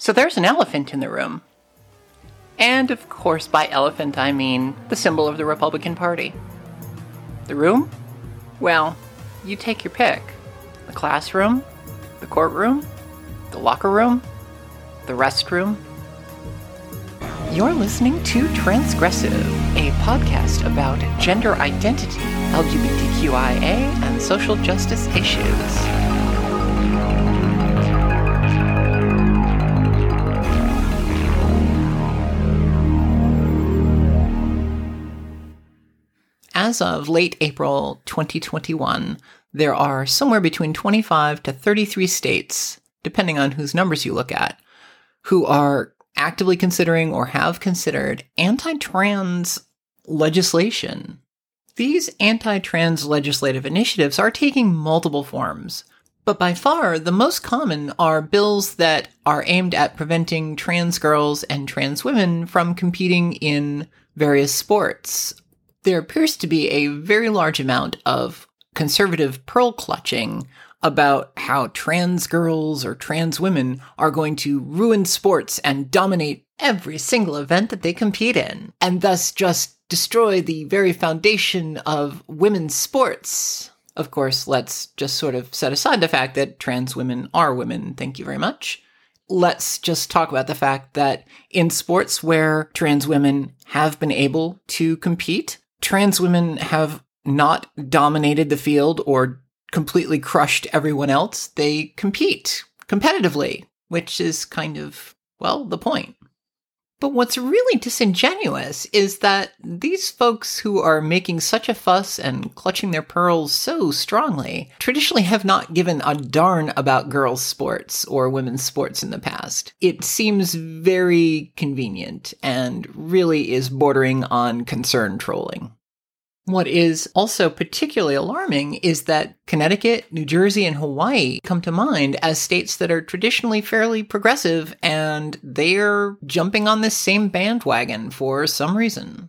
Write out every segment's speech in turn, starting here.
So there's an elephant in the room. And of course, by elephant, I mean the symbol of the Republican Party. The room? Well, you take your pick. The classroom, the courtroom, the locker room, the restroom. You're listening to Transgressive, a podcast about gender identity, LGBTQIA, and social justice issues. As of late April 2021, there are somewhere between 25 to 33 states, depending on whose numbers you look at, who are actively considering or have considered anti trans legislation. These anti trans legislative initiatives are taking multiple forms, but by far the most common are bills that are aimed at preventing trans girls and trans women from competing in various sports there appears to be a very large amount of conservative pearl clutching about how trans girls or trans women are going to ruin sports and dominate every single event that they compete in, and thus just destroy the very foundation of women's sports. Of course, let's just sort of set aside the fact that trans women are women. Thank you very much. Let's just talk about the fact that in sports where trans women have been able to compete, trans women have not dominated the field or completely crushed everyone else. They compete competitively, which is kind of, well, the point. But what's really disingenuous is that these folks who are making such a fuss and clutching their pearls so strongly traditionally have not given a darn about girls' sports or women's sports in the past. It seems very convenient and really is bordering on concern trolling. What is also particularly alarming is that Connecticut, New Jersey, and Hawaii come to mind as states that are traditionally fairly progressive and they're jumping on this same bandwagon for some reason.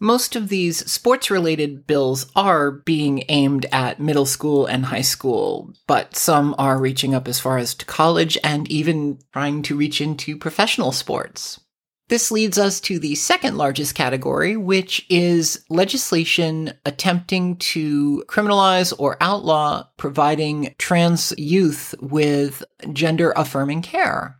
Most of these sports related bills are being aimed at middle school and high school, but some are reaching up as far as to college and even trying to reach into professional sports. This leads us to the second largest category, which is legislation attempting to criminalize or outlaw providing trans youth with gender affirming care.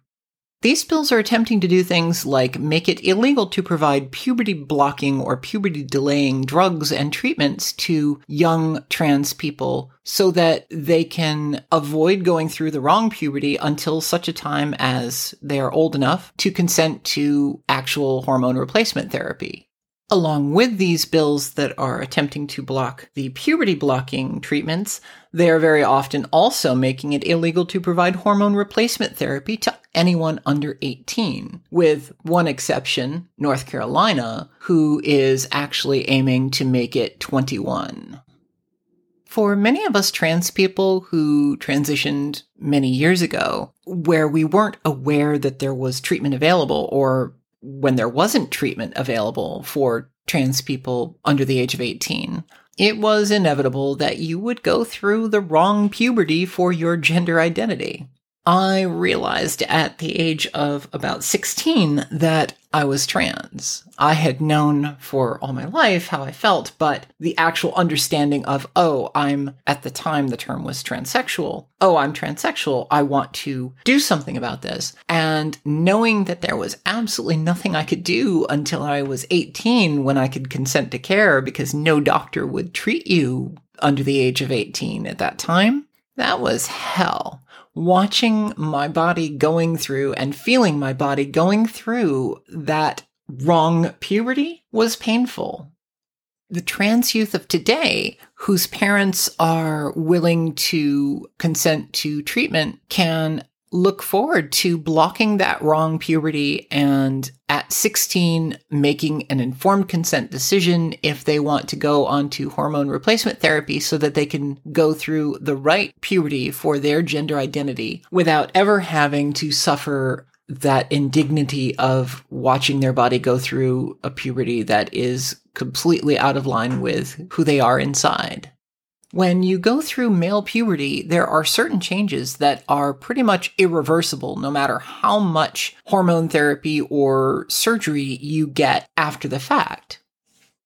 These bills are attempting to do things like make it illegal to provide puberty blocking or puberty delaying drugs and treatments to young trans people so that they can avoid going through the wrong puberty until such a time as they are old enough to consent to actual hormone replacement therapy. Along with these bills that are attempting to block the puberty blocking treatments, they are very often also making it illegal to provide hormone replacement therapy to anyone under 18, with one exception, North Carolina, who is actually aiming to make it 21. For many of us trans people who transitioned many years ago, where we weren't aware that there was treatment available or when there wasn't treatment available for trans people under the age of 18, it was inevitable that you would go through the wrong puberty for your gender identity. I realized at the age of about 16 that I was trans. I had known for all my life how I felt, but the actual understanding of, oh, I'm, at the time the term was transsexual. Oh, I'm transsexual. I want to do something about this. And knowing that there was absolutely nothing I could do until I was 18 when I could consent to care because no doctor would treat you under the age of 18 at that time, that was hell watching my body going through and feeling my body going through that wrong puberty was painful. The trans youth of today, whose parents are willing to consent to treatment, can look forward to blocking that wrong puberty and at 16 making an informed consent decision if they want to go onto hormone replacement therapy so that they can go through the right puberty for their gender identity without ever having to suffer that indignity of watching their body go through a puberty that is completely out of line with who they are inside. When you go through male puberty, there are certain changes that are pretty much irreversible no matter how much hormone therapy or surgery you get after the fact.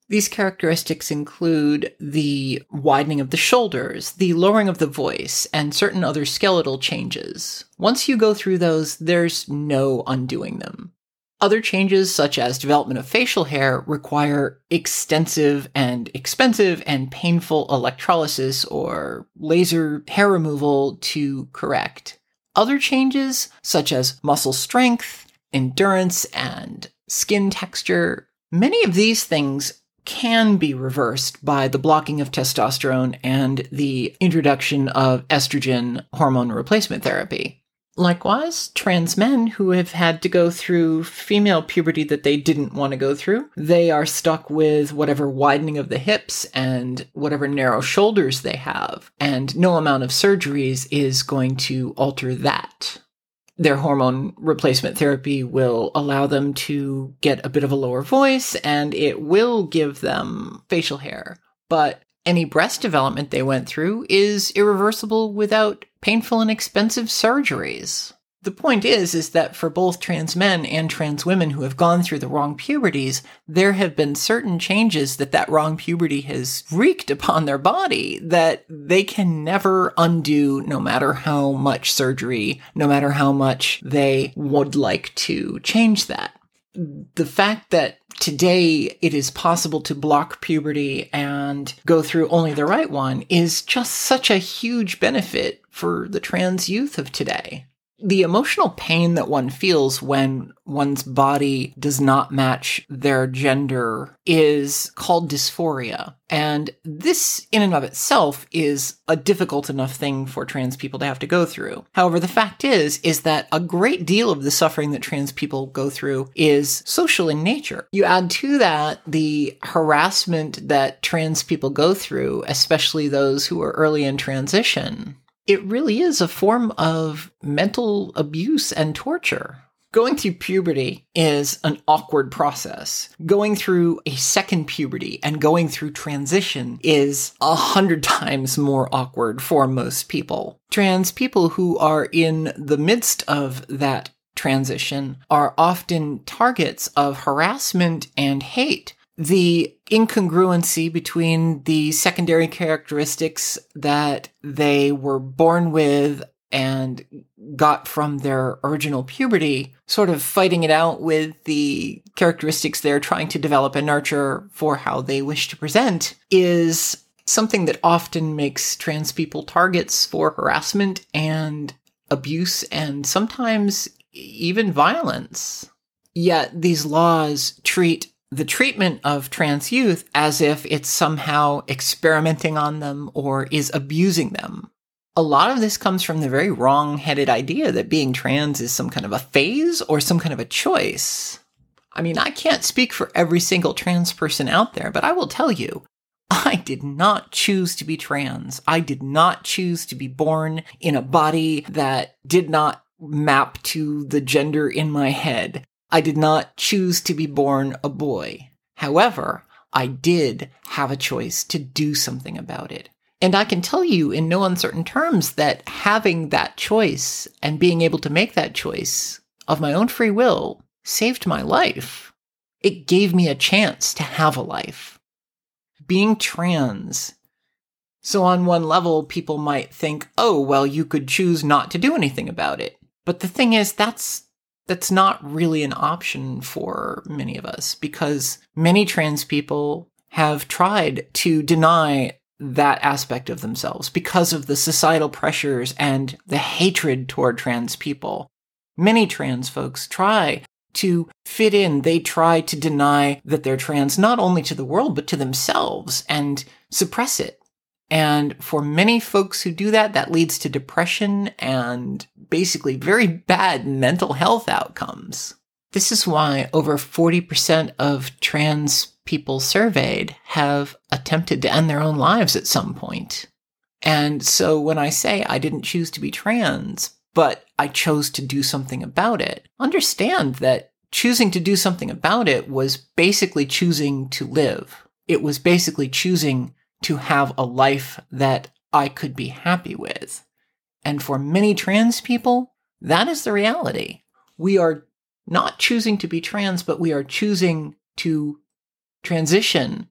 These characteristics include the widening of the shoulders, the lowering of the voice, and certain other skeletal changes. Once you go through those, there's no undoing them. Other changes, such as development of facial hair, require extensive and expensive and painful electrolysis or laser hair removal to correct. Other changes, such as muscle strength, endurance, and skin texture, many of these things can be reversed by the blocking of testosterone and the introduction of estrogen hormone replacement therapy. Likewise, trans men who have had to go through female puberty that they didn't want to go through, they are stuck with whatever widening of the hips and whatever narrow shoulders they have, and no amount of surgeries is going to alter that. Their hormone replacement therapy will allow them to get a bit of a lower voice and it will give them facial hair. But any breast development they went through is irreversible without painful and expensive surgeries. The point is is that for both trans men and trans women who have gone through the wrong puberties, there have been certain changes that that wrong puberty has wreaked upon their body that they can never undo no matter how much surgery, no matter how much they would like to change that. The fact that today it is possible to block puberty and go through only the right one is just such a huge benefit for the trans youth of today the emotional pain that one feels when one's body does not match their gender is called dysphoria. And this, in and of itself, is a difficult enough thing for trans people to have to go through. However, the fact is, is that a great deal of the suffering that trans people go through is social in nature. You add to that the harassment that trans people go through, especially those who are early in transition it really is a form of mental abuse and torture. Going through puberty is an awkward process. Going through a second puberty and going through transition is a hundred times more awkward for most people. Trans people who are in the midst of that transition are often targets of harassment and hate the incongruency between the secondary characteristics that they were born with and got from their original puberty, sort of fighting it out with the characteristics they're trying to develop and nurture for how they wish to present, is something that often makes trans people targets for harassment and abuse and sometimes even violence. Yet these laws treat the treatment of trans youth as if it's somehow experimenting on them or is abusing them. A lot of this comes from the very wrong headed idea that being trans is some kind of a phase or some kind of a choice. I mean, I can't speak for every single trans person out there, but I will tell you, I did not choose to be trans. I did not choose to be born in a body that did not map to the gender in my head. I did not choose to be born a boy. However, I did have a choice to do something about it. And I can tell you in no uncertain terms that having that choice and being able to make that choice of my own free will saved my life. It gave me a chance to have a life. Being trans. So, on one level, people might think, oh, well, you could choose not to do anything about it. But the thing is, that's that's not really an option for many of us because many trans people have tried to deny that aspect of themselves because of the societal pressures and the hatred toward trans people. Many trans folks try to fit in. They try to deny that they're trans, not only to the world, but to themselves and suppress it. And for many folks who do that, that leads to depression and basically very bad mental health outcomes. This is why over 40% of trans people surveyed have attempted to end their own lives at some point. And so when I say I didn't choose to be trans, but I chose to do something about it, understand that choosing to do something about it was basically choosing to live. It was basically choosing to have a life that I could be happy with. And for many trans people, that is the reality. We are not choosing to be trans, but we are choosing to transition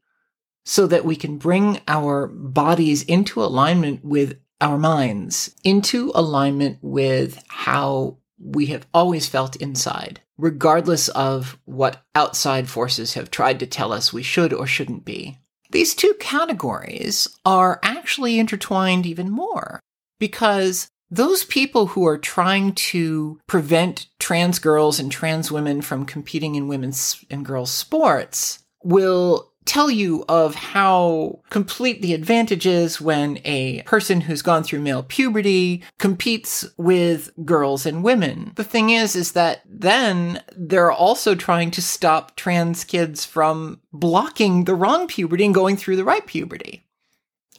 so that we can bring our bodies into alignment with our minds, into alignment with how we have always felt inside, regardless of what outside forces have tried to tell us we should or shouldn't be. These two categories are actually intertwined even more because those people who are trying to prevent trans girls and trans women from competing in women's and girls sports will tell you of how complete the advantage is when a person who's gone through male puberty competes with girls and women. The thing is, is that then they're also trying to stop trans kids from blocking the wrong puberty and going through the right puberty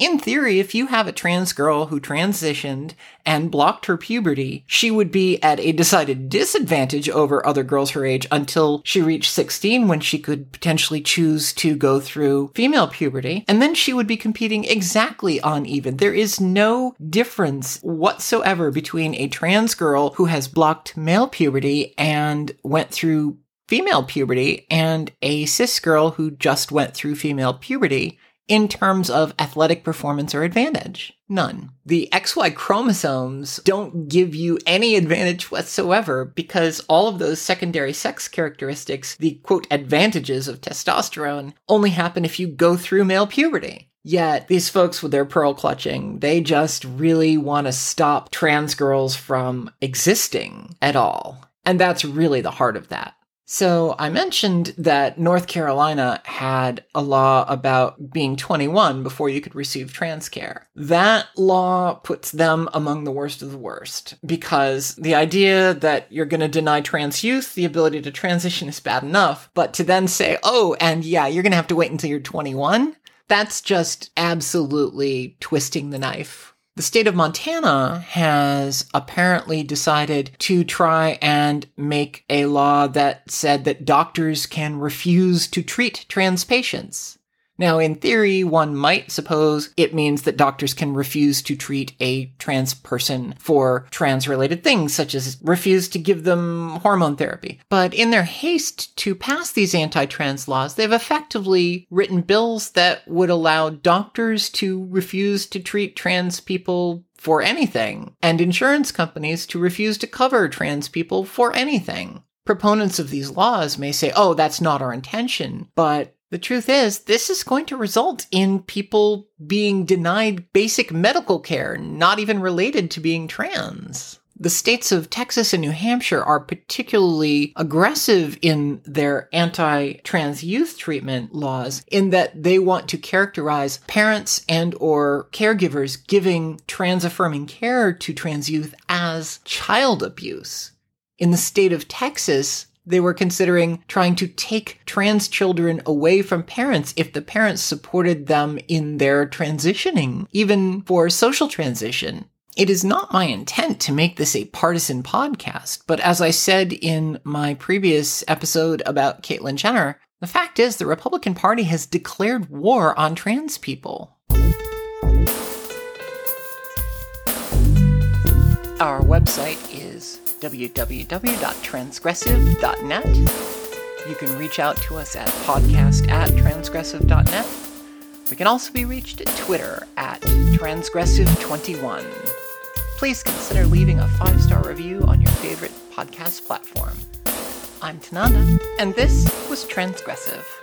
in theory, if you have a trans girl who transitioned and blocked her puberty, she would be at a decided disadvantage over other girls her age until she reached 16 when she could potentially choose to go through female puberty. And then she would be competing exactly on even. There is no difference whatsoever between a trans girl who has blocked male puberty and went through female puberty and a cis girl who just went through female puberty in terms of athletic performance or advantage? None. The XY chromosomes don't give you any advantage whatsoever because all of those secondary sex characteristics, the quote advantages of testosterone, only happen if you go through male puberty. Yet these folks with their pearl clutching, they just really want to stop trans girls from existing at all. And that's really the heart of that. So I mentioned that North Carolina had a law about being 21 before you could receive trans care. That law puts them among the worst of the worst because the idea that you're going to deny trans youth the ability to transition is bad enough, but to then say, oh, and yeah, you're going to have to wait until you're 21, that's just absolutely twisting the knife the state of Montana has apparently decided to try and make a law that said that doctors can refuse to treat trans patients. Now, in theory, one might suppose it means that doctors can refuse to treat a trans person for trans related things, such as refuse to give them hormone therapy. But in their haste to pass these anti trans laws, they've effectively written bills that would allow doctors to refuse to treat trans people for anything, and insurance companies to refuse to cover trans people for anything. Proponents of these laws may say, oh, that's not our intention, but the truth is, this is going to result in people being denied basic medical care, not even related to being trans. The states of Texas and New Hampshire are particularly aggressive in their anti-trans youth treatment laws in that they want to characterize parents and or caregivers giving trans affirming care to trans youth as child abuse. In the state of Texas, they were considering trying to take trans children away from parents if the parents supported them in their transitioning, even for social transition. It is not my intent to make this a partisan podcast, but as I said in my previous episode about Caitlyn Jenner, the fact is the Republican Party has declared war on trans people. Our website www.transgressive.net. You can reach out to us at podcast at transgressive.net. We can also be reached at Twitter at transgressive21. Please consider leaving a five star review on your favorite podcast platform. I'm Tananda, and this was Transgressive.